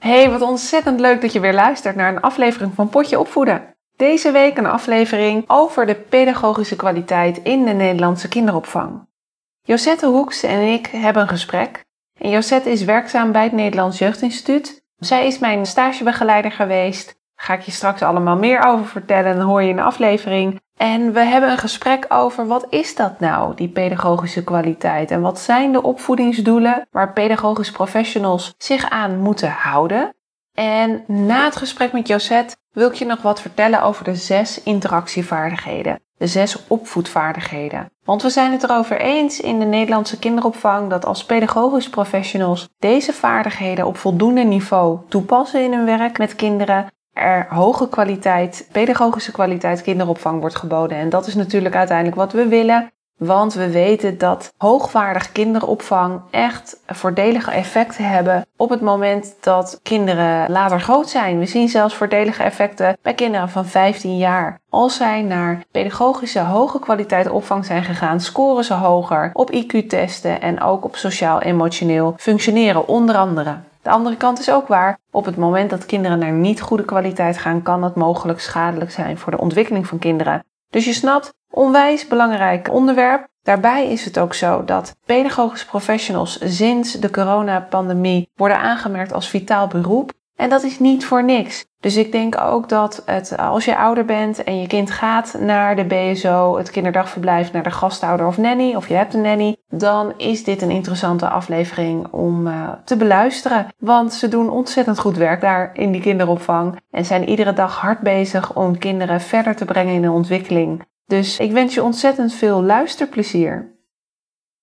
Hey, wat ontzettend leuk dat je weer luistert naar een aflevering van Potje Opvoeden. Deze week een aflevering over de pedagogische kwaliteit in de Nederlandse kinderopvang. Josette Hoeks en ik hebben een gesprek. En Josette is werkzaam bij het Nederlands Jeugdinstituut. Zij is mijn stagebegeleider geweest. Ga ik je straks allemaal meer over vertellen, dan hoor je in de aflevering. En we hebben een gesprek over wat is dat nou, die pedagogische kwaliteit? En wat zijn de opvoedingsdoelen waar pedagogisch professionals zich aan moeten houden? En na het gesprek met Josette wil ik je nog wat vertellen over de zes interactievaardigheden. De zes opvoedvaardigheden. Want we zijn het erover eens in de Nederlandse kinderopvang dat als pedagogisch professionals deze vaardigheden op voldoende niveau toepassen in hun werk met kinderen, er hoge kwaliteit, pedagogische kwaliteit kinderopvang wordt geboden. En dat is natuurlijk uiteindelijk wat we willen. Want we weten dat hoogwaardig kinderopvang echt voordelige effecten hebben op het moment dat kinderen later groot zijn. We zien zelfs voordelige effecten bij kinderen van 15 jaar. Als zij naar pedagogische hoge kwaliteit opvang zijn gegaan, scoren ze hoger op IQ-testen en ook op sociaal-emotioneel functioneren, onder andere. De andere kant is ook waar. Op het moment dat kinderen naar niet goede kwaliteit gaan, kan dat mogelijk schadelijk zijn voor de ontwikkeling van kinderen. Dus je snapt, onwijs belangrijk onderwerp. Daarbij is het ook zo dat pedagogische professionals sinds de coronapandemie worden aangemerkt als vitaal beroep. En dat is niet voor niks. Dus ik denk ook dat het, als je ouder bent en je kind gaat naar de BSO, het kinderdagverblijf, naar de gastouder of nanny, of je hebt een nanny, dan is dit een interessante aflevering om uh, te beluisteren. Want ze doen ontzettend goed werk daar in die kinderopvang en zijn iedere dag hard bezig om kinderen verder te brengen in hun ontwikkeling. Dus ik wens je ontzettend veel luisterplezier.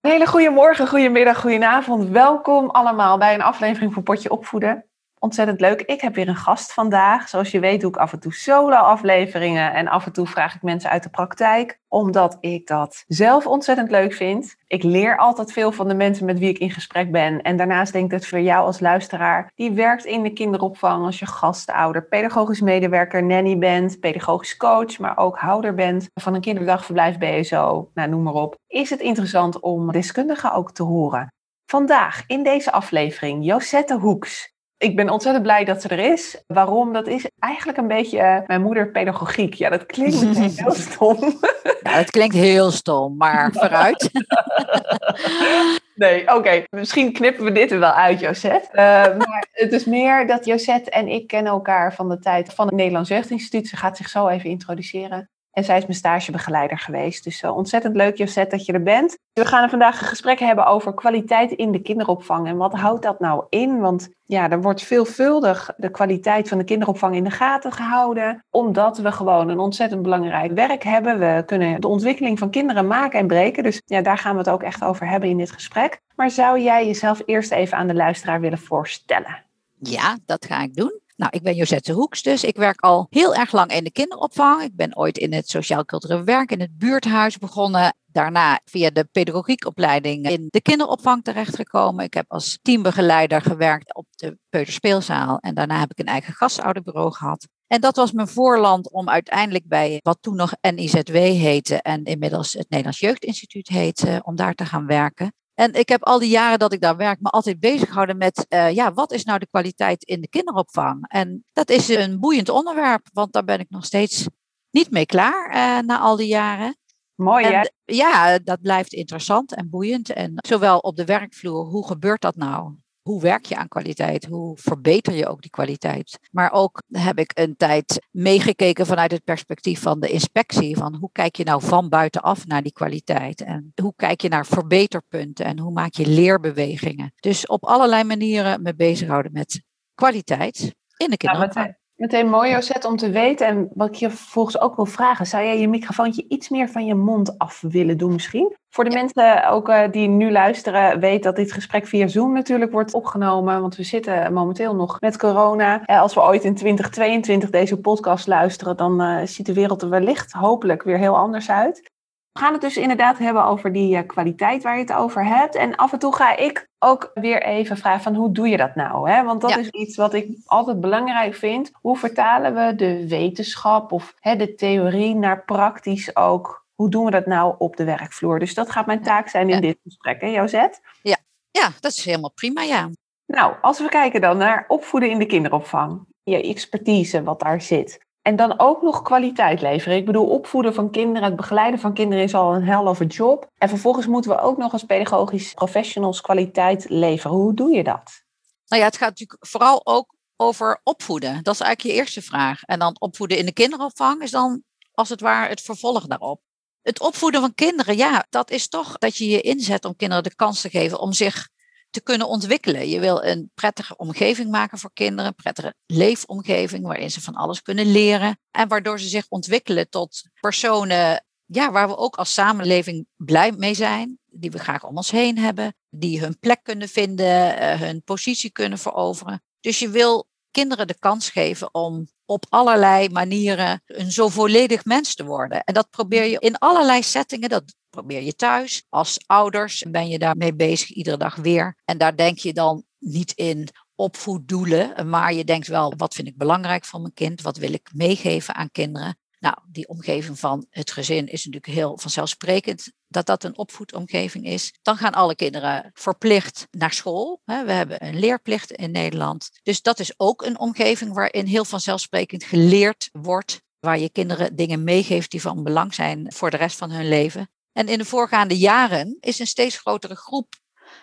Een hele goede morgen, goedemiddag, goedenavond. Welkom allemaal bij een aflevering van Potje Opvoeden. Ontzettend leuk. Ik heb weer een gast vandaag. Zoals je weet doe ik af en toe solo-afleveringen en af en toe vraag ik mensen uit de praktijk, omdat ik dat zelf ontzettend leuk vind. Ik leer altijd veel van de mensen met wie ik in gesprek ben. En daarnaast denk ik dat voor jou als luisteraar, die werkt in de kinderopvang als je gastouder, pedagogisch medewerker, nanny bent, pedagogisch coach, maar ook houder bent van een kinderdagverblijf BSO, nou, noem maar op, is het interessant om deskundigen ook te horen. Vandaag in deze aflevering Josette Hoeks. Ik ben ontzettend blij dat ze er is. Waarom? Dat is eigenlijk een beetje uh, mijn moeder pedagogiek. Ja, dat klinkt meteen heel stom. Ja, het klinkt heel stom, maar vooruit. nee, oké. Misschien knippen we dit er wel uit, Josette. Uh, maar het is meer dat Josette en ik kennen elkaar van de tijd van het Nederlands Jeugdinstituut. Ze gaat zich zo even introduceren. En zij is mijn stagebegeleider geweest. Dus uh, ontzettend leuk, Josette, dat je er bent. We gaan vandaag een gesprek hebben over kwaliteit in de kinderopvang. En wat houdt dat nou in? Want ja, er wordt veelvuldig de kwaliteit van de kinderopvang in de gaten gehouden. Omdat we gewoon een ontzettend belangrijk werk hebben. We kunnen de ontwikkeling van kinderen maken en breken. Dus ja, daar gaan we het ook echt over hebben in dit gesprek. Maar zou jij jezelf eerst even aan de luisteraar willen voorstellen? Ja, dat ga ik doen. Nou, ik ben Josette Hoeks dus. Ik werk al heel erg lang in de kinderopvang. Ik ben ooit in het sociaal-cultureel werk in het buurthuis begonnen. Daarna via de pedagogiekopleiding in de kinderopvang terechtgekomen. Ik heb als teambegeleider gewerkt op de peuterspeelzaal. En daarna heb ik een eigen gastouderbureau gehad. En dat was mijn voorland om uiteindelijk bij wat toen nog NIZW heette en inmiddels het Nederlands Jeugdinstituut heette, om daar te gaan werken. En ik heb al die jaren dat ik daar werk me altijd bezig gehouden met, uh, ja, wat is nou de kwaliteit in de kinderopvang? En dat is een boeiend onderwerp, want daar ben ik nog steeds niet mee klaar uh, na al die jaren. Mooi, hè? Ja, dat blijft interessant en boeiend. En zowel op de werkvloer, hoe gebeurt dat nou? Hoe werk je aan kwaliteit? Hoe verbeter je ook die kwaliteit? Maar ook heb ik een tijd meegekeken vanuit het perspectief van de inspectie. Van hoe kijk je nou van buitenaf naar die kwaliteit? En hoe kijk je naar verbeterpunten? En hoe maak je leerbewegingen? Dus op allerlei manieren me bezighouden met kwaliteit in de kinderopvang. Meteen mooi, Josette, om te weten. En wat ik je vervolgens ook wil vragen, zou jij je microfoontje iets meer van je mond af willen doen misschien? Voor de mensen ook uh, die nu luisteren, weet dat dit gesprek via Zoom natuurlijk wordt opgenomen. Want we zitten momenteel nog met corona. Uh, als we ooit in 2022 deze podcast luisteren, dan uh, ziet de wereld er wellicht hopelijk weer heel anders uit. We gaan het dus inderdaad hebben over die kwaliteit waar je het over hebt. En af en toe ga ik ook weer even vragen van hoe doe je dat nou? Hè? Want dat ja. is iets wat ik altijd belangrijk vind. Hoe vertalen we de wetenschap of hè, de theorie naar praktisch ook hoe doen we dat nou op de werkvloer? Dus dat gaat mijn taak zijn in ja. dit gesprek, hè Jozet? Ja. ja, dat is helemaal prima, ja. Nou, als we kijken dan naar opvoeden in de kinderopvang. Je expertise, wat daar zit. En dan ook nog kwaliteit leveren. Ik bedoel, opvoeden van kinderen, het begeleiden van kinderen is al een hell of job. En vervolgens moeten we ook nog als pedagogisch professionals kwaliteit leveren. Hoe doe je dat? Nou ja, het gaat natuurlijk vooral ook over opvoeden. Dat is eigenlijk je eerste vraag. En dan opvoeden in de kinderopvang is dan als het ware het vervolg daarop. Het opvoeden van kinderen, ja, dat is toch dat je je inzet om kinderen de kans te geven om zich te kunnen ontwikkelen. Je wil een prettige omgeving maken voor kinderen, een prettige leefomgeving waarin ze van alles kunnen leren en waardoor ze zich ontwikkelen tot personen ja, waar we ook als samenleving blij mee zijn, die we graag om ons heen hebben, die hun plek kunnen vinden, eh, hun positie kunnen veroveren. Dus je wil kinderen de kans geven om op allerlei manieren een zo volledig mens te worden. En dat probeer je in allerlei settingen. Dat probeer je thuis. Als ouders ben je daarmee bezig iedere dag weer. En daar denk je dan niet in opvoeddoelen, maar je denkt wel, wat vind ik belangrijk van mijn kind? Wat wil ik meegeven aan kinderen? Nou, die omgeving van het gezin is natuurlijk heel vanzelfsprekend dat dat een opvoedomgeving is. Dan gaan alle kinderen verplicht naar school. We hebben een leerplicht in Nederland. Dus dat is ook een omgeving waarin heel vanzelfsprekend geleerd wordt. Waar je kinderen dingen meegeeft die van belang zijn voor de rest van hun leven. En in de voorgaande jaren is een steeds grotere groep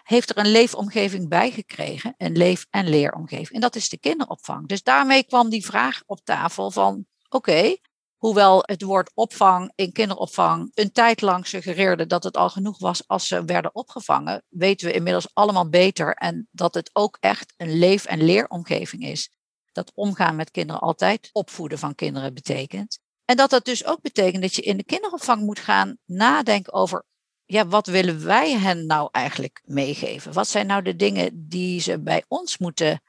heeft er een leefomgeving bijgekregen, een leef- en leeromgeving. En dat is de kinderopvang. Dus daarmee kwam die vraag op tafel van, oké, Hoewel het woord opvang in kinderopvang een tijd lang suggereerde dat het al genoeg was als ze werden opgevangen, weten we inmiddels allemaal beter en dat het ook echt een leef- en leeromgeving is. Dat omgaan met kinderen altijd opvoeden van kinderen betekent. En dat dat dus ook betekent dat je in de kinderopvang moet gaan nadenken over, ja, wat willen wij hen nou eigenlijk meegeven? Wat zijn nou de dingen die ze bij ons moeten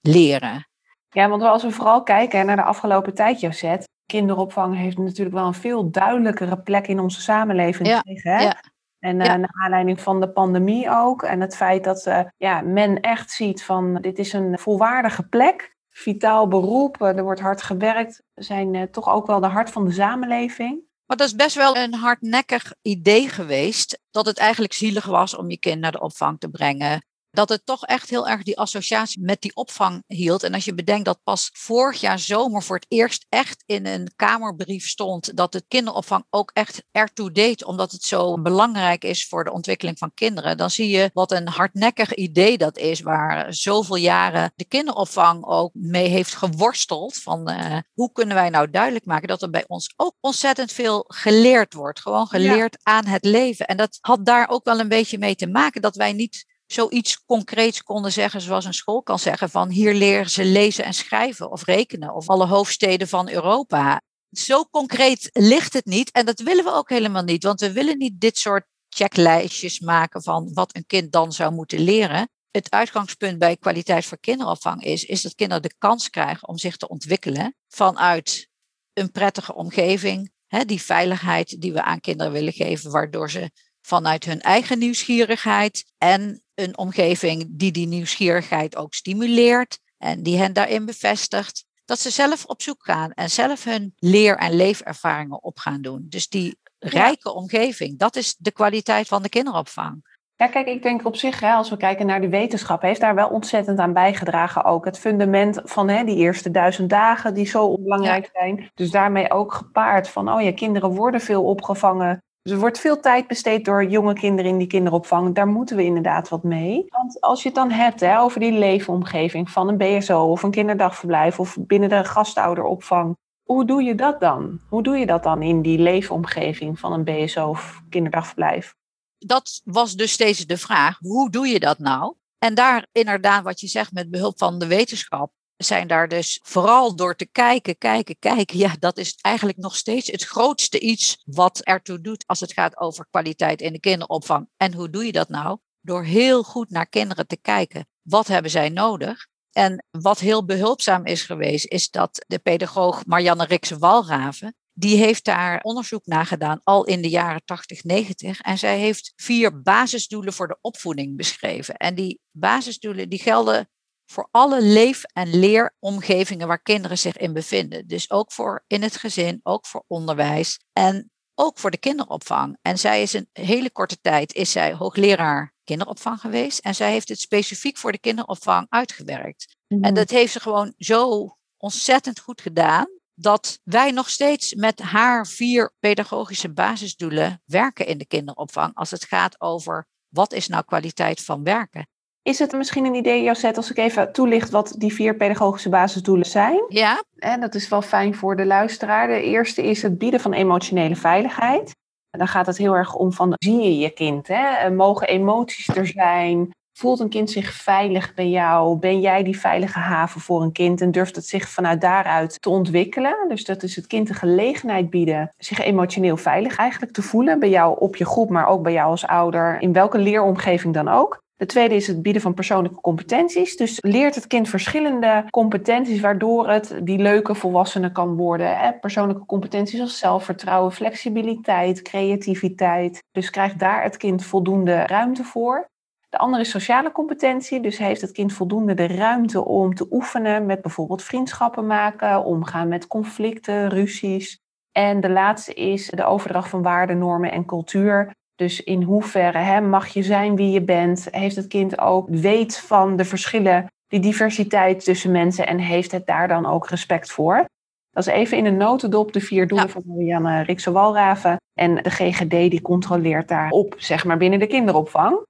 leren? Ja, want als we vooral kijken naar de afgelopen tijd, Josette, kinderopvang heeft natuurlijk wel een veel duidelijkere plek in onze samenleving ja, gekregen. Hè? Ja. En uh, naar aanleiding van de pandemie ook. En het feit dat uh, ja, men echt ziet van dit is een volwaardige plek. Vitaal beroep, er wordt hard gewerkt. We zijn uh, toch ook wel de hart van de samenleving. Maar dat is best wel een hardnekkig idee geweest. Dat het eigenlijk zielig was om je kind naar de opvang te brengen dat het toch echt heel erg die associatie met die opvang hield. En als je bedenkt dat pas vorig jaar zomer voor het eerst echt in een Kamerbrief stond dat de kinderopvang ook echt ertoe deed, omdat het zo belangrijk is voor de ontwikkeling van kinderen, dan zie je wat een hardnekkig idee dat is, waar zoveel jaren de kinderopvang ook mee heeft geworsteld. Van uh, hoe kunnen wij nou duidelijk maken dat er bij ons ook ontzettend veel geleerd wordt. Gewoon geleerd aan het leven. En dat had daar ook wel een beetje mee te maken dat wij niet zoiets concreets konden zeggen, zoals een school kan zeggen, van hier leren ze lezen en schrijven of rekenen of alle hoofdsteden van Europa. Zo concreet ligt het niet en dat willen we ook helemaal niet, want we willen niet dit soort checklijstjes maken van wat een kind dan zou moeten leren. Het uitgangspunt bij kwaliteit voor kinderopvang is, is dat kinderen de kans krijgen om zich te ontwikkelen vanuit een prettige omgeving, hè, die veiligheid die we aan kinderen willen geven, waardoor ze vanuit hun eigen nieuwsgierigheid en een omgeving die die nieuwsgierigheid ook stimuleert en die hen daarin bevestigt. Dat ze zelf op zoek gaan en zelf hun leer- en leefervaringen op gaan doen. Dus die rijke omgeving, dat is de kwaliteit van de kinderopvang. Ja, kijk, ik denk op zich, hè, als we kijken naar de wetenschap, heeft daar wel ontzettend aan bijgedragen ook. Het fundament van hè, die eerste duizend dagen, die zo belangrijk zijn. Dus daarmee ook gepaard van, oh ja, kinderen worden veel opgevangen dus er wordt veel tijd besteed door jonge kinderen in die kinderopvang. Daar moeten we inderdaad wat mee. Want als je het dan hebt hè, over die leefomgeving van een BSO of een kinderdagverblijf of binnen de gastouderopvang. Hoe doe je dat dan? Hoe doe je dat dan in die leefomgeving van een BSO of kinderdagverblijf? Dat was dus steeds de vraag. Hoe doe je dat nou? En daar inderdaad, wat je zegt met behulp van de wetenschap, zijn daar dus vooral door te kijken, kijken, kijken. Ja, dat is eigenlijk nog steeds het grootste iets wat ertoe doet als het gaat over kwaliteit in de kinderopvang. En hoe doe je dat nou? Door heel goed naar kinderen te kijken. Wat hebben zij nodig? En wat heel behulpzaam is geweest, is dat de pedagoog Marianne Rikse Walraven, die heeft daar onderzoek naar gedaan al in de jaren 80, 90. En zij heeft vier basisdoelen voor de opvoeding beschreven. En die basisdoelen die gelden voor alle leef- en leeromgevingen waar kinderen zich in bevinden. Dus ook voor in het gezin, ook voor onderwijs en ook voor de kinderopvang. En zij is een hele korte tijd is zij hoogleraar kinderopvang geweest en zij heeft het specifiek voor de kinderopvang uitgewerkt. En mhm. dat heeft ze gewoon zo ontzettend goed gedaan dat wij nog steeds met haar vier pedagogische basisdoelen werken in de kinderopvang als het gaat over wat is nou kwaliteit van werken. Is het misschien een idee, Josette, als ik even toelicht wat die vier pedagogische basisdoelen zijn? Ja. En dat is wel fijn voor de luisteraar. De eerste is het bieden van emotionele veiligheid. Dan gaat het heel erg om van, zie je je kind? Hè? Mogen emoties er zijn? Voelt een kind zich veilig bij jou? Ben jij die veilige haven voor een kind en durft het zich vanuit daaruit te ontwikkelen? Dus dat is het kind de gelegenheid bieden zich emotioneel veilig eigenlijk te voelen bij jou op je groep, maar ook bij jou als ouder, in welke leeromgeving dan ook. De tweede is het bieden van persoonlijke competenties. Dus leert het kind verschillende competenties waardoor het die leuke volwassene kan worden. Persoonlijke competenties als zelfvertrouwen, flexibiliteit, creativiteit. Dus krijgt daar het kind voldoende ruimte voor. De andere is sociale competentie. Dus heeft het kind voldoende de ruimte om te oefenen met bijvoorbeeld vriendschappen maken, omgaan met conflicten, ruzies. En de laatste is de overdracht van waarden, normen en cultuur. Dus in hoeverre hè, mag je zijn wie je bent? Heeft het kind ook weet van de verschillen, die diversiteit tussen mensen en heeft het daar dan ook respect voor? Dat is even in een notendop de vier doelen van Marianne Rikse Walraven. En de GGD die controleert daarop, zeg maar, binnen de kinderopvang.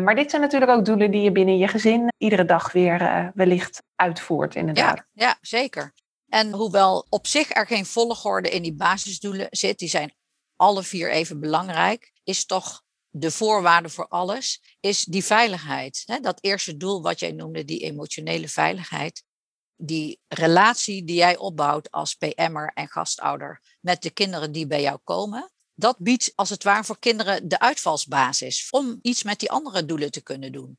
Maar dit zijn natuurlijk ook doelen die je binnen je gezin iedere dag weer uh, wellicht uitvoert, inderdaad. Ja, ja, zeker. En hoewel op zich er geen volgorde in die basisdoelen zit, die zijn alle vier even belangrijk, is toch de voorwaarde voor alles, is die veiligheid. Dat eerste doel wat jij noemde, die emotionele veiligheid. Die relatie die jij opbouwt als PM'er en gastouder met de kinderen die bij jou komen. Dat biedt als het ware voor kinderen de uitvalsbasis om iets met die andere doelen te kunnen doen.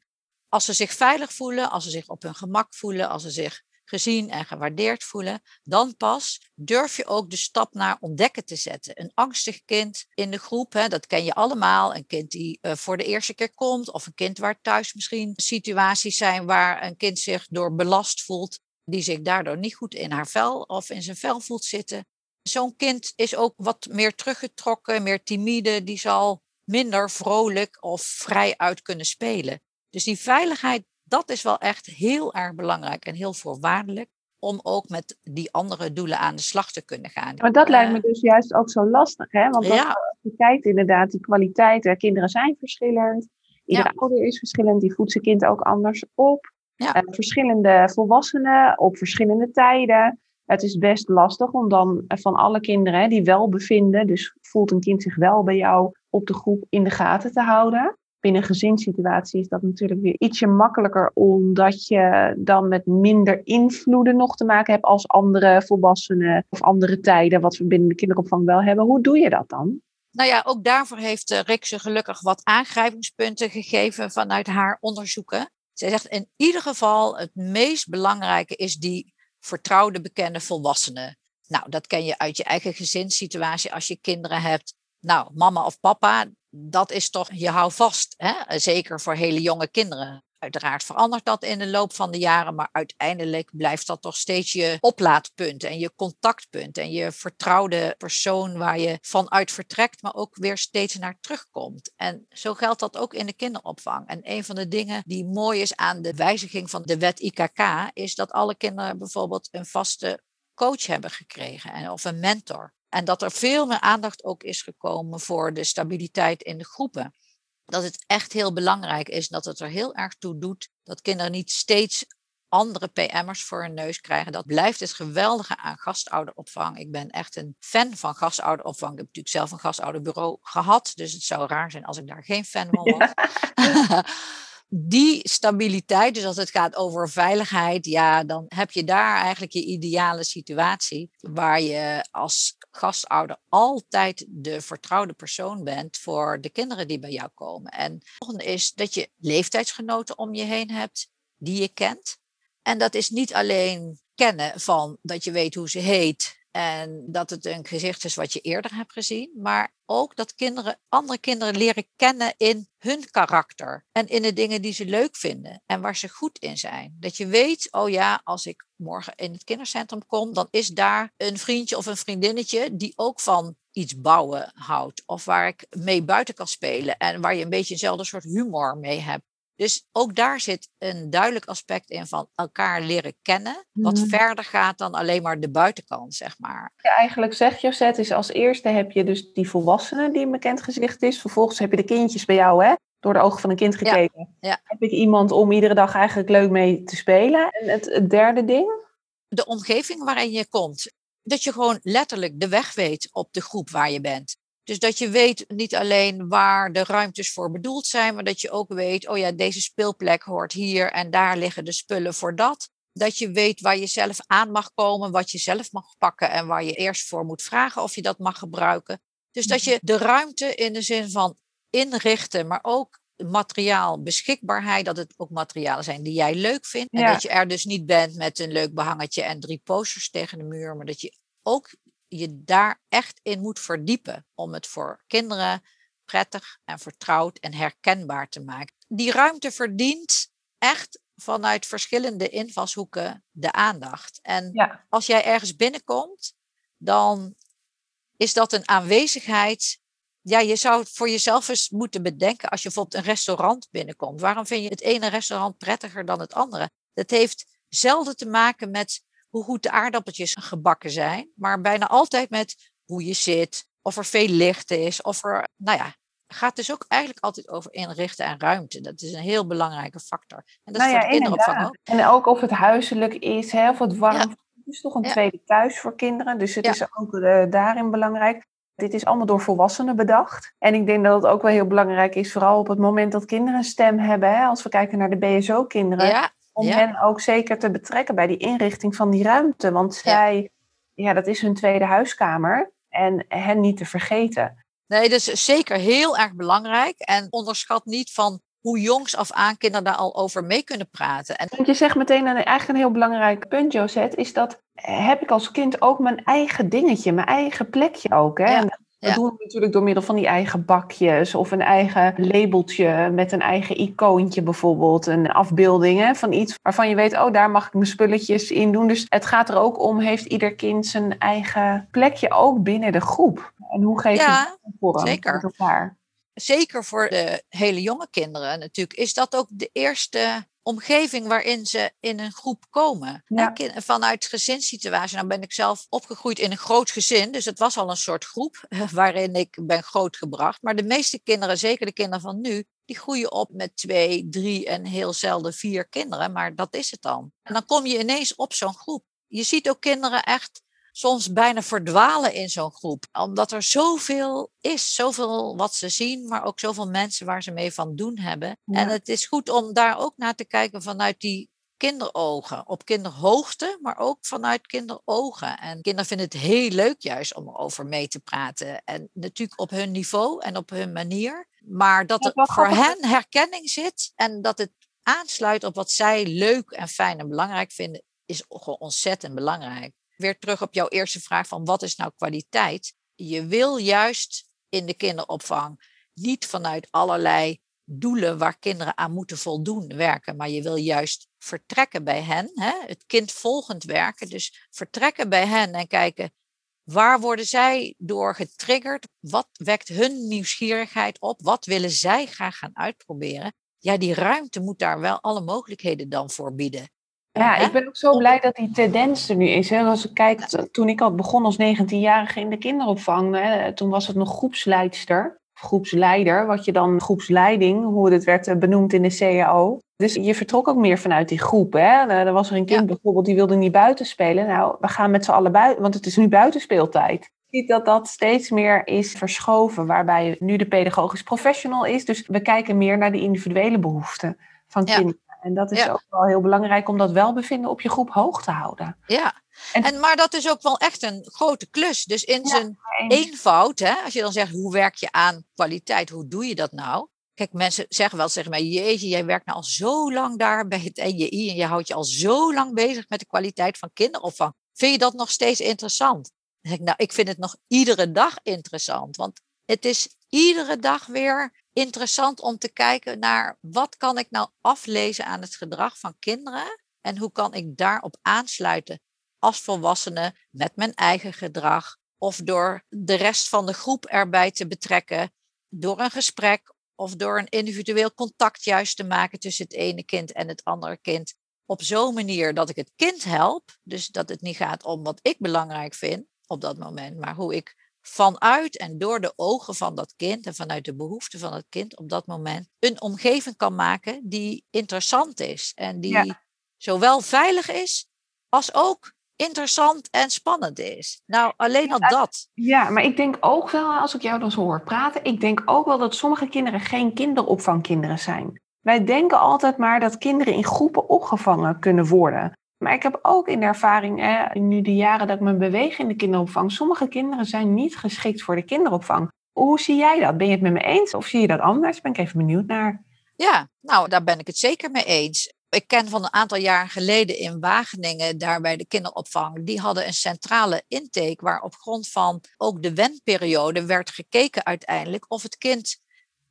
Als ze zich veilig voelen, als ze zich op hun gemak voelen, als ze zich gezien en gewaardeerd voelen, dan pas durf je ook de stap naar ontdekken te zetten. Een angstig kind in de groep, hè, dat ken je allemaal. Een kind die uh, voor de eerste keer komt, of een kind waar thuis misschien situaties zijn waar een kind zich door belast voelt, die zich daardoor niet goed in haar vel of in zijn vel voelt zitten. Zo'n kind is ook wat meer teruggetrokken, meer timide, die zal minder vrolijk of vrij uit kunnen spelen. Dus die veiligheid dat is wel echt heel erg belangrijk en heel voorwaardelijk om ook met die andere doelen aan de slag te kunnen gaan. Maar dat lijkt me dus juist ook zo lastig, hè? Want als je kijkt inderdaad, die kwaliteiten, kinderen zijn verschillend, iedere ouder is verschillend, die voedt zijn kind ook anders op. Ja. Uh, verschillende volwassenen op verschillende tijden. Het is best lastig om dan van alle kinderen die wel bevinden, dus voelt een kind zich wel bij jou op de groep in de gaten te houden binnen gezinssituatie is dat natuurlijk weer ietsje makkelijker, omdat je dan met minder invloeden nog te maken hebt als andere volwassenen of andere tijden, wat we binnen de kinderopvang wel hebben. Hoe doe je dat dan? Nou ja, ook daarvoor heeft eh, Rikse gelukkig wat aangrijpingspunten gegeven vanuit haar onderzoeken. Zij zegt in ieder geval het meest belangrijke is die vertrouwde bekende volwassenen. Nou, dat ken je uit je eigen gezinssituatie als je kinderen hebt. Nou, mama of papa, dat is toch, je houdt vast, hè? zeker voor hele jonge kinderen. Uiteraard verandert dat in de loop van de jaren, maar uiteindelijk blijft dat toch steeds je oplaadpunt en je contactpunt en je vertrouwde persoon waar je vanuit vertrekt, maar ook weer steeds naar terugkomt. En zo geldt dat ook in de kinderopvang. En een van de dingen die mooi is aan de wijziging van de wet IKK, is dat alle kinderen bijvoorbeeld een vaste coach hebben gekregen of een mentor. En dat er veel meer aandacht ook is gekomen voor de stabiliteit in de groepen. Dat het echt heel belangrijk is dat het er heel erg toe doet dat kinderen niet steeds andere PM'ers voor hun neus krijgen. Dat blijft het geweldige aan gastouderopvang. Ik ben echt een fan van gastouderopvang. Ik heb natuurlijk zelf een gastouderbureau gehad, dus het zou raar zijn als ik daar geen fan van was. die stabiliteit, dus als het gaat over veiligheid, ja, dan heb je daar eigenlijk je ideale situatie waar je als gastouder altijd de vertrouwde persoon bent voor de kinderen die bij jou komen. En het volgende is dat je leeftijdsgenoten om je heen hebt die je kent. En dat is niet alleen kennen van dat je weet hoe ze heet en dat het een gezicht is wat je eerder hebt gezien, maar ook dat kinderen, andere kinderen leren kennen in hun karakter en in de dingen die ze leuk vinden en waar ze goed in zijn. Dat je weet, oh ja, als ik morgen in het kindercentrum kom, dan is daar een vriendje of een vriendinnetje die ook van iets bouwen houdt of waar ik mee buiten kan spelen en waar je een beetje eenzelfde soort humor mee hebt. Dus ook daar zit een duidelijk aspect in van elkaar leren kennen, wat Mhm. verder gaat dan alleen maar de buitenkant, zeg maar. je eigenlijk zegt, Josette, is als eerste heb je dus die volwassene die een bekend gezicht is. Vervolgens heb je de kindjes bij jou, hè? Door de ogen van een kind Ja, gekeken. ja. Heb ik iemand om iedere dag eigenlijk leuk mee te spelen. En het, het derde ding? De omgeving waarin je komt, dat je gewoon letterlijk de weg weet op de groep waar je bent. Dus dat je weet niet alleen waar de ruimtes voor bedoeld zijn, maar dat je ook weet, oh ja, deze speelplek hoort hier en daar liggen de spullen voor dat. Dat je weet waar je zelf aan mag komen, wat je zelf mag pakken en waar je eerst voor moet vragen of je dat mag gebruiken. Dus dat je de ruimte in de zin van inrichten, maar ook materiaal beschikbaarheid, dat het ook materialen zijn die jij leuk vindt. En Ja. dat je er dus niet bent met een leuk behangetje en drie posters tegen de muur, maar dat je ook je daar echt in moet verdiepen om het voor kinderen prettig en vertrouwd en herkenbaar te maken. Die ruimte verdient echt vanuit verschillende invalshoeken de aandacht. En Ja. als jij ergens binnenkomt, dan is dat een aanwezigheid. Ja, je zou het voor jezelf eens moeten bedenken als je bijvoorbeeld een restaurant binnenkomt. Waarom vind je het ene restaurant prettiger dan het andere? Dat heeft zelden te maken met hoe goed de aardappeltjes gebakken zijn, maar bijna altijd met hoe je zit, of er veel licht is, of er, nou ja, gaat dus ook eigenlijk altijd over inrichten en ruimte. Dat is een heel belangrijke factor. En dat Nou is voor ja, de kinderopvang inderdaad. ook. En ook of het huiselijk is, hè, of het warm. Ja. Het is toch een Ja. tweede thuis voor kinderen. Dus het is ook eh, daarin belangrijk. Dit is allemaal door volwassenen bedacht. En ik denk dat het ook wel heel belangrijk is, vooral op het moment dat kinderen een stem hebben. Hè, als we kijken naar de BSO-kinderen. Om hen ook zeker te betrekken bij die inrichting van die ruimte. Want zij, ja, dat is hun tweede huiskamer. En hen niet te vergeten. Nee, dat is zeker heel erg belangrijk. En onderschat niet van hoe jongs af aan kinderen daar al over mee kunnen praten. En Want je zegt meteen een, eigenlijk een heel belangrijk punt, Josette, is dat eh, heb ik als kind ook mijn eigen dingetje, mijn eigen plekje ook. Hè? Ja, En dat ja. doen we natuurlijk door middel van die eigen bakjes of een eigen labeltje met een eigen icoontje bijvoorbeeld, een afbeelding hè, van iets waarvan je weet, oh daar mag ik mijn spulletjes in doen. Dus het gaat er ook om, heeft ieder kind zijn eigen plekje ook binnen de groep? En hoe geef je Ja, dat vorm zeker. elkaar? zeker voor de hele jonge kinderen natuurlijk, is dat ook de eerste omgeving waarin ze in een groep komen. Ja. Vanuit gezinssituatie. Nou ben ik zelf opgegroeid in een groot gezin, dus het was al een soort groep waarin ik ben grootgebracht. Maar de meeste kinderen, zeker de kinderen van nu, die groeien op met twee, drie en heel zelden vier kinderen, maar dat is het dan. En dan kom je ineens op zo'n groep. Je ziet ook kinderen echt soms bijna verdwalen in zo'n groep. Omdat er zoveel is, zoveel wat ze zien, maar ook zoveel mensen waar ze mee van doen hebben. Ja. En het is goed om daar ook naar te kijken vanuit die kinderogen. Op kinderhoogte, maar ook vanuit kinderogen. En kinderen vinden het heel leuk juist om erover mee te praten. En natuurlijk op hun niveau en op hun manier. Maar dat er voor hen herkenning zit en dat het aansluit op wat zij leuk en fijn en belangrijk vinden, is gewoon ontzettend belangrijk. Weer terug op jouw eerste vraag van wat is nou kwaliteit? Je wil juist in de kinderopvang niet vanuit allerlei doelen waar kinderen aan moeten voldoen werken, maar je wil juist vertrekken bij hen, hè? het kind volgend werken. Dus vertrekken bij hen en kijken waar worden zij door getriggerd? Wat wekt hun nieuwsgierigheid op? Wat willen zij graag gaan uitproberen? Ja, die ruimte moet daar wel alle mogelijkheden dan voor bieden. Ja, ik ben ook zo blij dat die tendens er nu is. Hè. Als ik kijk, toen ik al begon als 19-jarige in de kinderopvang, hè, toen was het nog groepsleidster, of groepsleider, wat je dan groepsleiding, hoe het werd eh, benoemd in de CAO. Dus je vertrok ook meer vanuit die groep. Hè. Er er was er een kind Ja. bijvoorbeeld die wilde niet buiten spelen. Nou, we gaan met z'n allen buiten, want het is nu buitenspeeltijd. Je ziet dat dat steeds meer is verschoven, waarbij nu de pedagogisch professional is. Dus we kijken meer naar de individuele behoeften van kinderen. En dat is ook wel heel belangrijk om dat welbevinden op je groep hoog te houden. En dat is ook wel heel belangrijk om dat welbevinden op je groep hoog te houden. Ja, en, en, maar dat is ook wel echt een grote klus. Dus in zijn eenvoud, hè, als je dan zegt hoe werk je aan kwaliteit, hoe doe je dat nou? Kijk, mensen zeggen wel zeggen mij, jeetje, jij werkt nou al zo lang daar bij het NJI en je houdt je al zo lang bezig met de kwaliteit van kinderopvang. Vind je dat nog steeds interessant? Dan zeg ik, nou, ik vind het nog iedere dag interessant. Want het is iedere dag weer interessant om te kijken naar wat kan ik nou aflezen aan het gedrag van kinderen en hoe kan ik daarop aansluiten als volwassene met mijn eigen gedrag of door de rest van de groep erbij te betrekken door een gesprek of door een individueel contact juist te maken tussen het ene kind en het andere kind. Op zo'n manier dat ik het kind help. Dus dat het niet gaat om wat ik belangrijk vind op dat moment, maar hoe ik vanuit en door de ogen van dat kind en vanuit de behoeften van het kind op dat moment een omgeving kan maken die interessant is en die zowel veilig is als ook interessant en spannend is. Nou, alleen al dat. Ja, maar ik denk ook wel, als ik jou dan zo hoor praten, ik denk ook wel dat sommige kinderen geen kinderopvangkinderen zijn. Wij denken altijd maar dat kinderen in groepen opgevangen kunnen worden. Maar ik heb ook in de ervaring, hè, nu de jaren dat ik me beweeg in de kinderopvang, sommige kinderen zijn niet geschikt voor de kinderopvang. Hoe zie jij dat? Ben je het met me eens of zie je dat anders? Ben ik even benieuwd naar. Ja, nou, daar ben ik het zeker mee eens. Ik ken van een aantal jaren geleden in Wageningen, daar bij de kinderopvang, die hadden een centrale intake waar op grond van ook de wenperiode werd gekeken uiteindelijk of het kind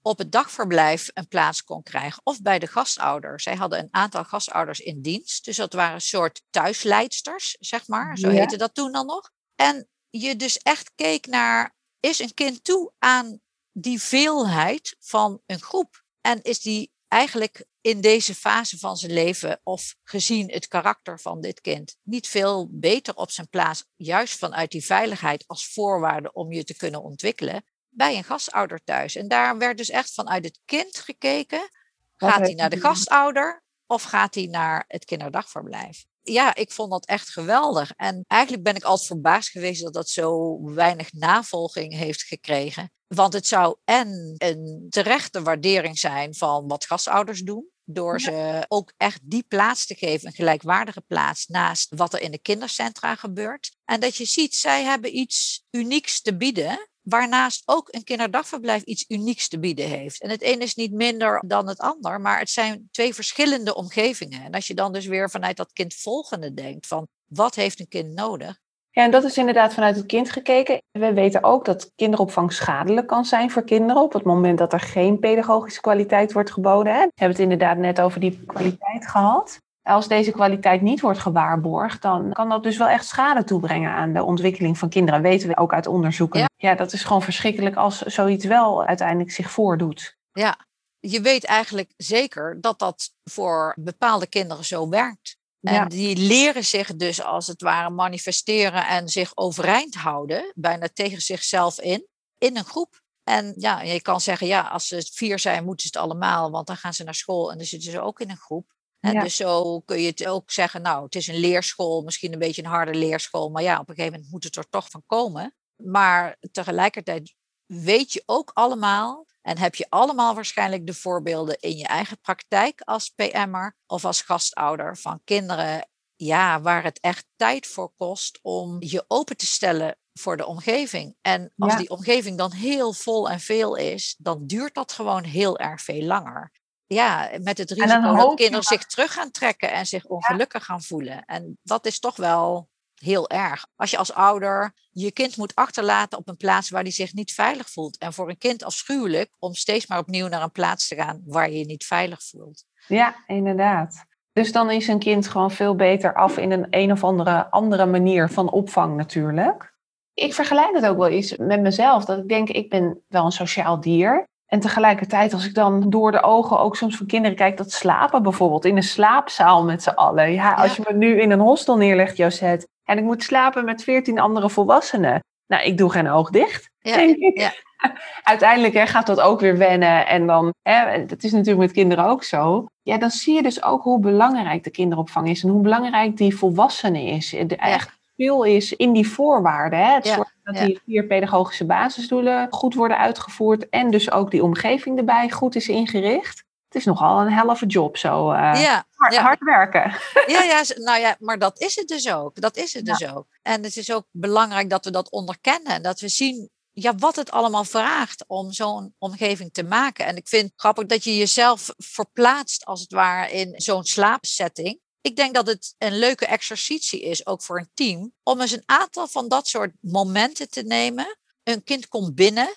op het dagverblijf een plaats kon krijgen of bij de gastouder. Zij hadden een aantal gastouders in dienst, dus dat waren een soort thuisleidsters, zeg maar, zo heette dat toen dan nog. En je dus echt keek naar, is een kind toe aan die veelheid van een groep? En is die eigenlijk in deze fase van zijn leven of gezien het karakter van dit kind niet veel beter op zijn plaats, juist vanuit die veiligheid als voorwaarde om je te kunnen ontwikkelen, bij een gastouder thuis. En daar werd dus echt vanuit het kind gekeken, gaat hij naar de gastouder of gaat hij naar het kinderdagverblijf? Ja, ik vond dat echt geweldig. En eigenlijk ben ik altijd verbaasd geweest dat dat zo weinig navolging heeft gekregen. Want het zou en een terechte waardering zijn van wat gastouders doen. Door ze ook echt die plaats te geven, een gelijkwaardige plaats naast wat er in de kindercentra gebeurt. En dat je ziet, zij hebben iets unieks te bieden. Waarnaast ook een kinderdagverblijf iets unieks te bieden heeft. En het een is niet minder dan het ander, maar het zijn twee verschillende omgevingen. En als je dan dus weer vanuit dat kind volgende denkt, van wat heeft een kind nodig? Ja, en dat is inderdaad vanuit het kind gekeken. We weten ook dat kinderopvang schadelijk kan zijn voor kinderen op het moment dat er geen pedagogische kwaliteit wordt geboden. We hebben het inderdaad net over die kwaliteit gehad. Als deze kwaliteit niet wordt gewaarborgd, dan kan dat dus wel echt schade toebrengen aan de ontwikkeling van kinderen. Weten we ook uit onderzoeken. Ja, ja dat is gewoon verschrikkelijk als zoiets wel uiteindelijk zich voordoet. Ja, je weet eigenlijk zeker dat dat voor bepaalde kinderen zo werkt. En die leren zich dus als het ware manifesteren en zich overeind houden, bijna tegen zichzelf in, in een groep. En ja, je kan zeggen, ja, als ze vier zijn, moeten ze het allemaal, want dan gaan ze naar school en dan zitten ze ook in een groep. En Dus zo kun je het ook zeggen, nou, het is een leerschool, misschien een beetje een harde leerschool, maar ja, op een gegeven moment moet het er toch van komen. Maar tegelijkertijd weet je ook allemaal en heb je allemaal waarschijnlijk de voorbeelden in je eigen praktijk als PM'er of als gastouder van kinderen, ja, waar het echt tijd voor kost om je open te stellen voor de omgeving. En als die omgeving dan heel vol en veel is, dan duurt dat gewoon heel erg veel langer. Ja, met het risico dat kinderen zich terug gaan trekken en zich ongelukkig gaan voelen. En dat is toch wel heel erg. Als je als ouder je kind moet achterlaten op een plaats waar hij zich niet veilig voelt. En voor een kind afschuwelijk om steeds maar opnieuw naar een plaats te gaan waar je je niet veilig voelt. Ja, inderdaad. Dus dan is een kind gewoon veel beter af in een een of andere, andere manier van opvang natuurlijk. Ik vergelijk het ook wel eens met mezelf. Dat ik denk, ik ben wel een sociaal dier. En tegelijkertijd, als ik dan door de ogen ook soms van kinderen kijk, dat slapen bijvoorbeeld in een slaapzaal met z'n allen. Ja, als je me nu in een hostel neerlegt, Josette, en ik moet slapen met veertien andere volwassenen. Nou, ik doe geen oog dicht, ja, denk ik. Ja. Uiteindelijk hè, gaat dat ook weer wennen. En dan, hè, dat is natuurlijk met kinderen ook zo. Ja, dan zie je dus ook hoe belangrijk de kinderopvang is. En hoe belangrijk die volwassene is. De, echt veel is in die voorwaarden. Hè? Het zorgt dat die vier pedagogische basisdoelen goed worden uitgevoerd. En dus ook die omgeving erbij goed is ingericht. Het is nogal een helft job zo. Uh, ja, hard, ja. hard, werken. Ja, ja, nou ja, maar dat is het dus ook. Dat is het dus ook. En het is ook belangrijk dat we dat onderkennen. En dat we zien ja, wat het allemaal vraagt om zo'n omgeving te maken. En ik vind het grappig dat je jezelf verplaatst, als het ware, in zo'n slaapsetting. Ik denk dat het een leuke exercitie is, ook voor een team, om eens een aantal van dat soort momenten te nemen. Een kind komt binnen.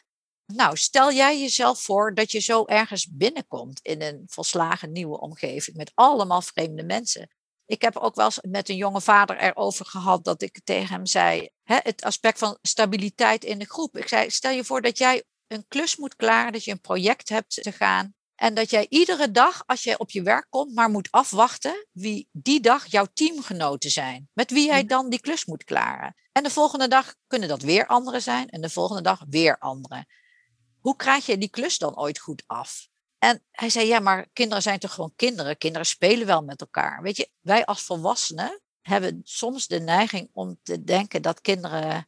Nou, stel jij jezelf voor dat je zo ergens binnenkomt in een volslagen nieuwe omgeving met allemaal vreemde mensen. Ik heb ook wel eens met een jonge vader erover gehad dat ik tegen hem zei, hè, het aspect van stabiliteit in de groep. Ik zei, stel je voor dat jij een klus moet klaren, dat je een project hebt te gaan. En dat jij iedere dag, als je op je werk komt, maar moet afwachten wie die dag jouw teamgenoten zijn. Met wie jij dan die klus moet klaren. En de volgende dag kunnen dat weer anderen zijn en de volgende dag weer anderen. Hoe krijg je die klus dan ooit goed af? En hij zei, ja, maar kinderen zijn toch gewoon kinderen? Kinderen spelen wel met elkaar. Weet je, wij als volwassenen hebben soms de neiging om te denken dat kinderen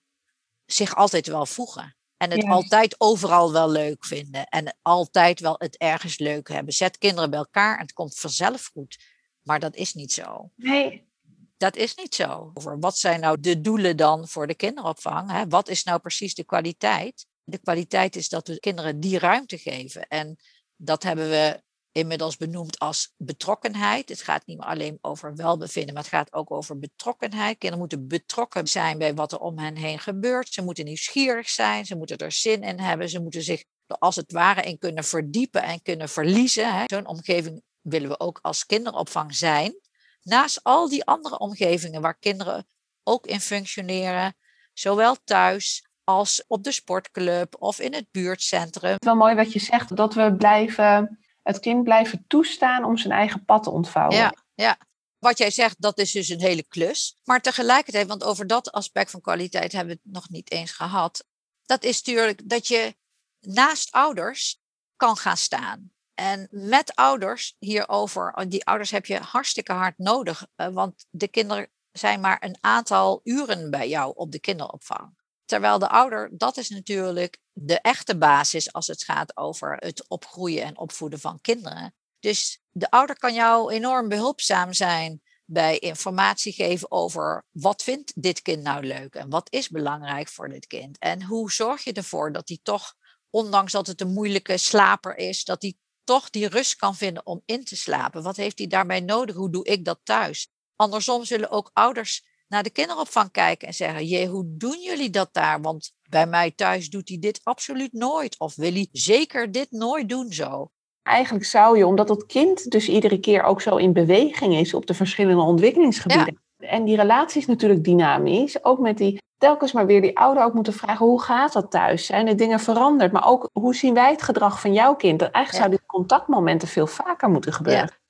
zich altijd wel voegen. En het altijd overal wel leuk vinden. En altijd wel het ergens leuk hebben. Zet kinderen bij elkaar en het komt vanzelf goed. Maar dat is niet zo. Nee. Dat is niet zo. Over wat zijn nou de doelen dan voor de kinderopvang? Hè? Wat is nou precies de kwaliteit? De kwaliteit is dat we kinderen die ruimte geven. En dat hebben we inmiddels benoemd als betrokkenheid. Het gaat niet alleen over welbevinden, maar het gaat ook over betrokkenheid. Kinderen moeten betrokken zijn bij wat er om hen heen gebeurt. Ze moeten nieuwsgierig zijn, ze moeten er zin in hebben, ze moeten zich als het ware in kunnen verdiepen en kunnen verliezen. Zo'n omgeving willen we ook als kinderopvang zijn. Naast al die andere omgevingen waar kinderen ook in functioneren, zowel thuis als op de sportclub of in het buurtcentrum. Het is wel mooi wat je zegt, dat we blijven, het kind blijven toestaan om zijn eigen pad te ontvouwen. Ja, ja. Wat jij zegt, dat is dus een hele klus. Maar tegelijkertijd, want over dat aspect van kwaliteit hebben we het nog niet eens gehad. Dat is natuurlijk dat je naast ouders kan gaan staan. En met ouders hierover, die ouders heb je hartstikke hard nodig. Eh, want de kinderen zijn maar een aantal uren bij jou op de kinderopvang. Terwijl de ouder, dat is natuurlijk de echte basis als het gaat over het opgroeien en opvoeden van kinderen. Dus de ouder kan jou enorm behulpzaam zijn bij informatie geven over wat vindt dit kind nou leuk en wat is belangrijk voor dit kind. En hoe zorg je ervoor dat hij toch, ondanks dat het een moeilijke slaper is, dat hij toch die rust kan vinden om in te slapen. Wat heeft hij daarbij nodig? Hoe doe ik dat thuis? Andersom zullen ook ouders naar de kinderopvang kijken en zeggen: Jee, hoe doen jullie dat daar? Want bij mij thuis doet hij dit absoluut nooit. Of wil hij zeker dit nooit doen zo? Eigenlijk zou je, omdat het kind dus iedere keer ook zo in beweging is op de verschillende ontwikkelingsgebieden. En die relatie is natuurlijk dynamisch. Ook met die telkens maar weer die ouder ook moeten vragen: hoe gaat dat thuis? Zijn er dingen veranderd? Maar ook hoe zien wij het gedrag van jouw kind? Eigenlijk ja. zouden die contactmomenten veel vaker moeten gebeuren. Ja,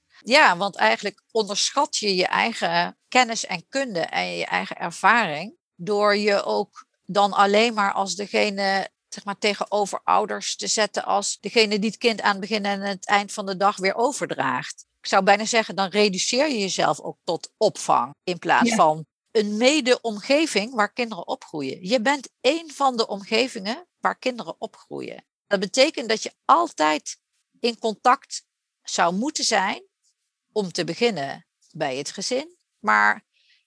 want eigenlijk onderschat je je eigen kennis en kunde en je eigen ervaring door je ook dan alleen maar als degene zeg maar, tegenover ouders te zetten als degene die het kind aan het begin en het eind van de dag weer overdraagt. Ik zou bijna zeggen, dan reduceer je jezelf ook tot opvang in plaats van een mede-omgeving waar kinderen opgroeien. Je bent één van de omgevingen waar kinderen opgroeien. Dat betekent dat je altijd in contact zou moeten zijn om te beginnen bij het gezin, maar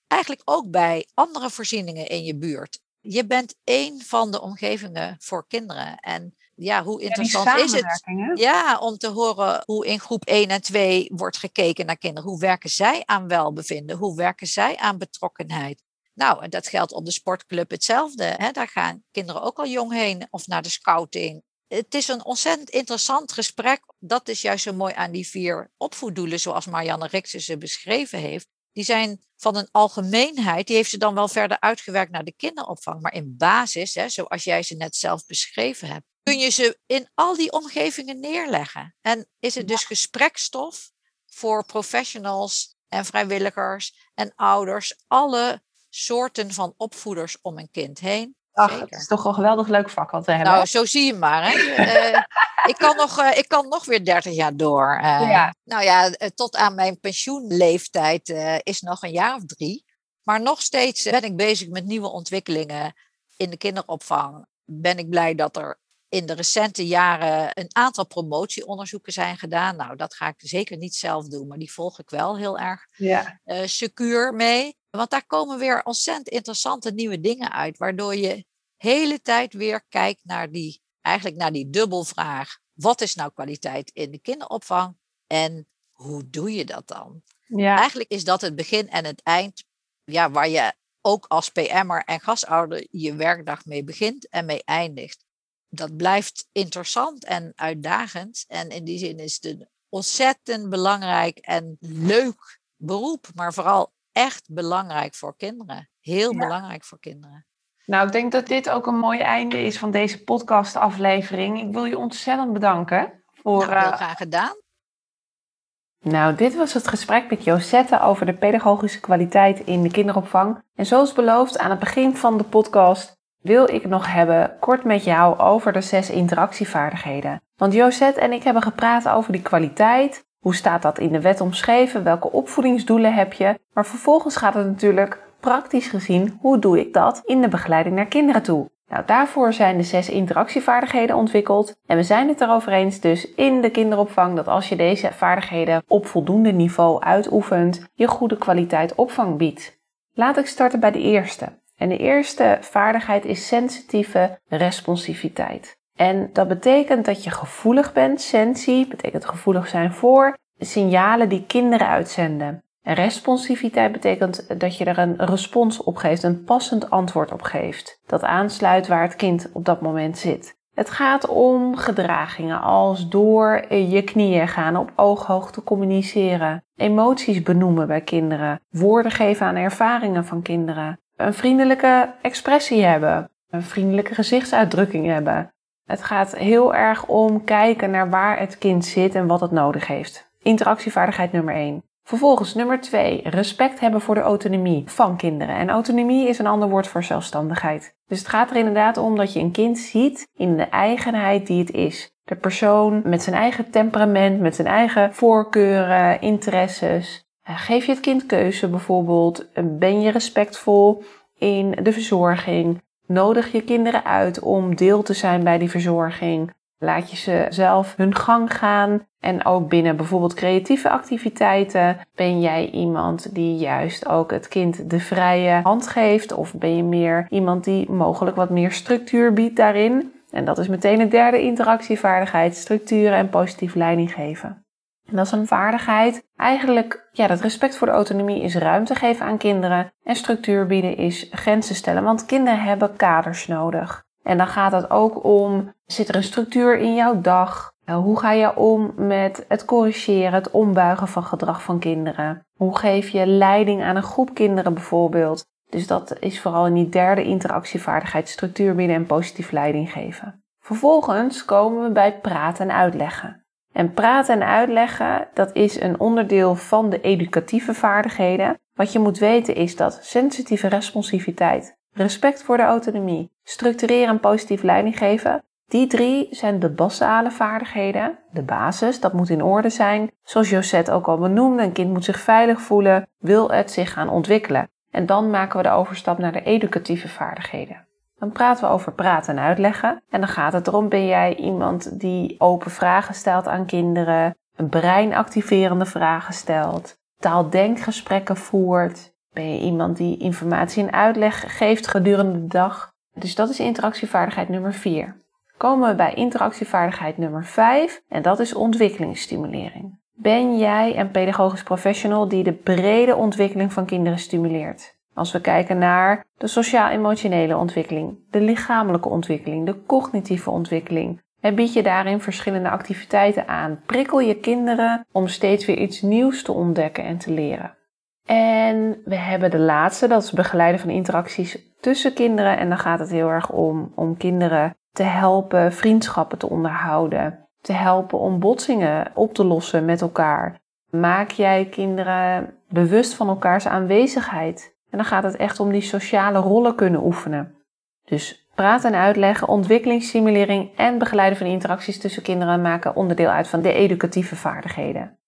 eigenlijk ook bij andere voorzieningen in je buurt. Je bent één van de omgevingen voor kinderen. En ja, hoe interessant ja, is het ja, om te horen hoe in groep 1 en 2 wordt gekeken naar kinderen. Hoe werken zij aan welbevinden? Hoe werken zij aan betrokkenheid? Nou, en dat geldt op de sportclub hetzelfde. Hè? Daar gaan kinderen ook al jong heen of naar de scouting het is een ontzettend interessant gesprek. Dat is juist zo mooi aan die vier opvoeddoelen, zoals Marianne Riksen ze beschreven heeft. Die zijn van een algemeenheid, die heeft ze dan wel verder uitgewerkt naar de kinderopvang. Maar in basis, hè, zoals jij ze net zelf beschreven hebt, kun je ze in al die omgevingen neerleggen. En is het dus gesprekstof voor professionals en vrijwilligers en ouders, alle soorten van opvoeders om een kind heen. Ach, het is toch een geweldig leuk vak al te hebben. Nou, zo zie je maar. Hè. uh, ik, kan nog, uh, ik kan nog weer 30 jaar door. Uh, ja. Nou ja, tot aan mijn pensioenleeftijd is nog een jaar of drie. Maar nog steeds ben ik bezig met nieuwe ontwikkelingen in de kinderopvang. Ben ik blij dat er in de recente jaren een aantal promotieonderzoeken zijn gedaan. Nou, dat ga ik zeker niet zelf doen, maar die volg ik wel heel erg ja. Secuur mee. Want daar komen weer ontzettend interessante nieuwe dingen uit, waardoor je hele tijd weer kijkt naar die, eigenlijk naar die dubbelvraag. Wat is nou kwaliteit in de kinderopvang en hoe doe je dat dan? Ja. Eigenlijk is dat het begin en het eind, ja, waar je ook als PM'er en gasouder je werkdag mee begint en mee eindigt. Dat blijft interessant en uitdagend. En in die zin is het een ontzettend belangrijk en leuk beroep, maar vooral echt belangrijk voor kinderen. Heel belangrijk voor kinderen. Nou, ik denk dat dit ook een mooi einde is van deze podcastaflevering. Ik wil je ontzettend bedanken. Voor, nou, heel eh, graag gedaan. Nou, dit was het gesprek met Josette over de pedagogische kwaliteit in de kinderopvang. En zoals beloofd aan het begin van de podcast wil ik nog hebben kort met jou over de zes interactievaardigheden. Want Josette en ik hebben gepraat over die kwaliteit. Hoe staat dat in de wet omschreven? Welke opvoedingsdoelen heb je? Maar vervolgens gaat het natuurlijk praktisch gezien, hoe doe ik dat in de begeleiding naar kinderen toe? Nou, daarvoor zijn de zes interactievaardigheden ontwikkeld en we zijn het erover eens dus in de kinderopvang dat als je deze vaardigheden op voldoende niveau uitoefent, je goede kwaliteit opvang biedt. Laat ik starten bij de eerste. En de eerste vaardigheid is sensitieve responsiviteit. En dat betekent dat je gevoelig bent. Sensie betekent gevoelig zijn voor signalen die kinderen uitzenden. En responsiviteit betekent dat je er een respons op geeft, een passend antwoord op geeft. Dat aansluit waar het kind op dat moment zit. Het gaat om gedragingen als door je knieën gaan, op ooghoogte communiceren, emoties benoemen bij kinderen, woorden geven aan ervaringen van kinderen, een vriendelijke expressie hebben, een vriendelijke gezichtsuitdrukking hebben. Het gaat heel erg om kijken naar waar het kind zit en wat het nodig heeft. Interactievaardigheid nummer 1. Vervolgens nummer 2, respect hebben voor de autonomie van kinderen. En autonomie is een ander woord voor zelfstandigheid. Dus het gaat er inderdaad om dat je een kind ziet in de eigenheid die het is. De persoon met zijn eigen temperament, met zijn eigen voorkeuren, interesses. Eh, geef je het kind keuze bijvoorbeeld? Ben je respectvol in de verzorging? Nodig je kinderen uit om deel te zijn bij die verzorging? Laat je ze zelf hun gang gaan. En ook binnen bijvoorbeeld creatieve activiteiten ben jij iemand die juist ook het kind de vrije hand geeft. Of ben je meer iemand die mogelijk wat meer structuur biedt daarin. En dat is meteen de derde interactievaardigheid, structuren en positief leiding geven. En dat is een vaardigheid. Eigenlijk, ja, dat respect voor de autonomie is ruimte geven aan kinderen. En structuur bieden is grenzen stellen, want kinderen hebben kaders nodig. En dan gaat het ook om, zit er een structuur in jouw dag? Nou, hoe ga je om met het corrigeren, het ombuigen van gedrag van kinderen? Hoe geef je leiding aan een groep kinderen bijvoorbeeld? Dus dat is vooral in die derde interactievaardigheid structuur binnen en positief leiding geven. Vervolgens komen we bij praten en uitleggen. En praten en uitleggen, dat is een onderdeel van de educatieve vaardigheden. Wat je moet weten is dat sensitieve responsiviteit respect voor de autonomie, structureren en positief leiding geven. Die drie zijn de basale vaardigheden, de basis, dat moet in orde zijn. Zoals Josette ook al benoemde, een kind moet zich veilig voelen, wil het zich gaan ontwikkelen. En dan maken we de overstap naar de educatieve vaardigheden. Dan praten we over praten en uitleggen. En dan gaat het erom, ben jij iemand die open vragen stelt aan kinderen, een breinactiverende vragen stelt, taaldenkgesprekken voert, ben je iemand die informatie en uitleg geeft gedurende de dag? Dus dat is interactievaardigheid nummer 4. Komen we bij interactievaardigheid nummer 5 en dat is ontwikkelingsstimulering. Ben jij een pedagogisch professional die de brede ontwikkeling van kinderen stimuleert? Als we kijken naar de sociaal-emotionele ontwikkeling, de lichamelijke ontwikkeling, de cognitieve ontwikkeling, en bied je daarin verschillende activiteiten aan. Prikkel je kinderen om steeds weer iets nieuws te ontdekken en te leren. En we hebben de laatste, dat is begeleiden van interacties tussen kinderen. En dan gaat het heel erg om, om kinderen te helpen vriendschappen te onderhouden. Te helpen om botsingen op te lossen met elkaar. Maak jij kinderen bewust van elkaars aanwezigheid. En dan gaat het echt om die sociale rollen kunnen oefenen. Dus praten en uitleggen, ontwikkelingsstimulering en begeleiden van interacties tussen kinderen maken onderdeel uit van de educatieve vaardigheden.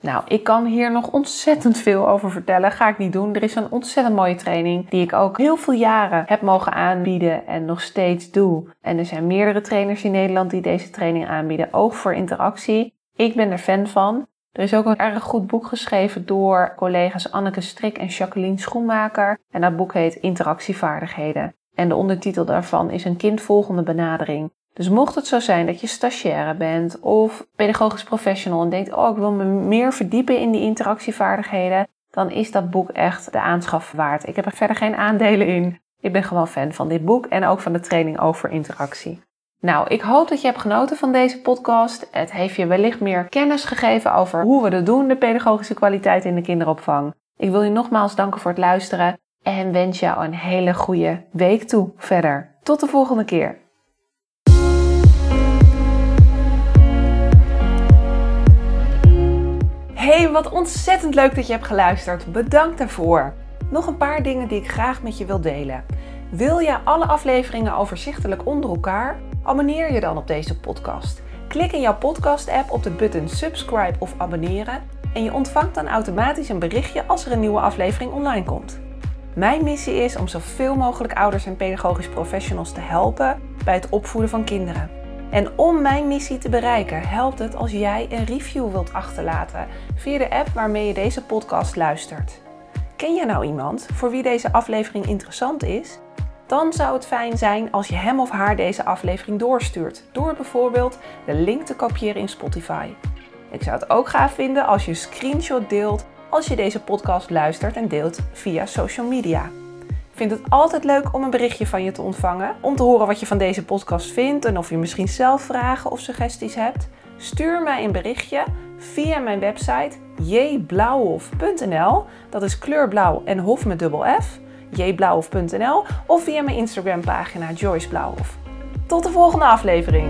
Nou, ik kan hier nog ontzettend veel over vertellen. Ga ik niet doen. Er is een ontzettend mooie training die ik ook heel veel jaren heb mogen aanbieden en nog steeds doe. En er zijn meerdere trainers in Nederland die deze training aanbieden. Oog voor interactie. Ik ben er fan van. Er is ook een erg goed boek geschreven door collega's Anneke Strik en Jacqueline Schoenmaker. En dat boek heet Interactievaardigheden. En de ondertitel daarvan is een kindvolgende benadering. Dus mocht het zo zijn dat je stagiaire bent of pedagogisch professional en denkt, oh ik wil me meer verdiepen in die interactievaardigheden, dan is dat boek echt de aanschaf waard. Ik heb er verder geen aandelen in. Ik ben gewoon fan van dit boek en ook van de training over interactie. Nou, ik hoop dat je hebt genoten van deze podcast. Het heeft je wellicht meer kennis gegeven over hoe we dat doen, de pedagogische kwaliteit in de kinderopvang. Ik wil je nogmaals danken voor het luisteren en wens jou een hele goede week toe verder. Tot de volgende keer. Hey, wat ontzettend leuk dat je hebt geluisterd. Bedankt daarvoor. Nog een paar dingen die ik graag met je wil delen. Wil je alle afleveringen overzichtelijk onder elkaar? Abonneer je dan op deze podcast. Klik in jouw podcast-app op de button subscribe of abonneren en je ontvangt dan automatisch een berichtje als er een nieuwe aflevering online komt. Mijn missie is om zoveel mogelijk ouders en pedagogisch professionals te helpen bij het opvoeden van kinderen. En om mijn missie te bereiken, helpt het als jij een review wilt achterlaten via de app waarmee je deze podcast luistert. Ken je nou iemand voor wie deze aflevering interessant is? Dan zou het fijn zijn als je hem of haar deze aflevering doorstuurt, door bijvoorbeeld de link te kopiëren in Spotify. Ik zou het ook gaaf vinden als je een screenshot deelt als je deze podcast luistert en deelt via social media. Ik vind het altijd leuk om een berichtje van je te ontvangen. Om te horen wat je van deze podcast vindt en of je misschien zelf vragen of suggesties hebt. Stuur mij een berichtje via mijn website jblauwhof.nl. Dat is kleurblauw en hof met dubbel F. jblauwhof.nl of via mijn Instagram pagina Joyce Blauwhof. Tot de volgende aflevering.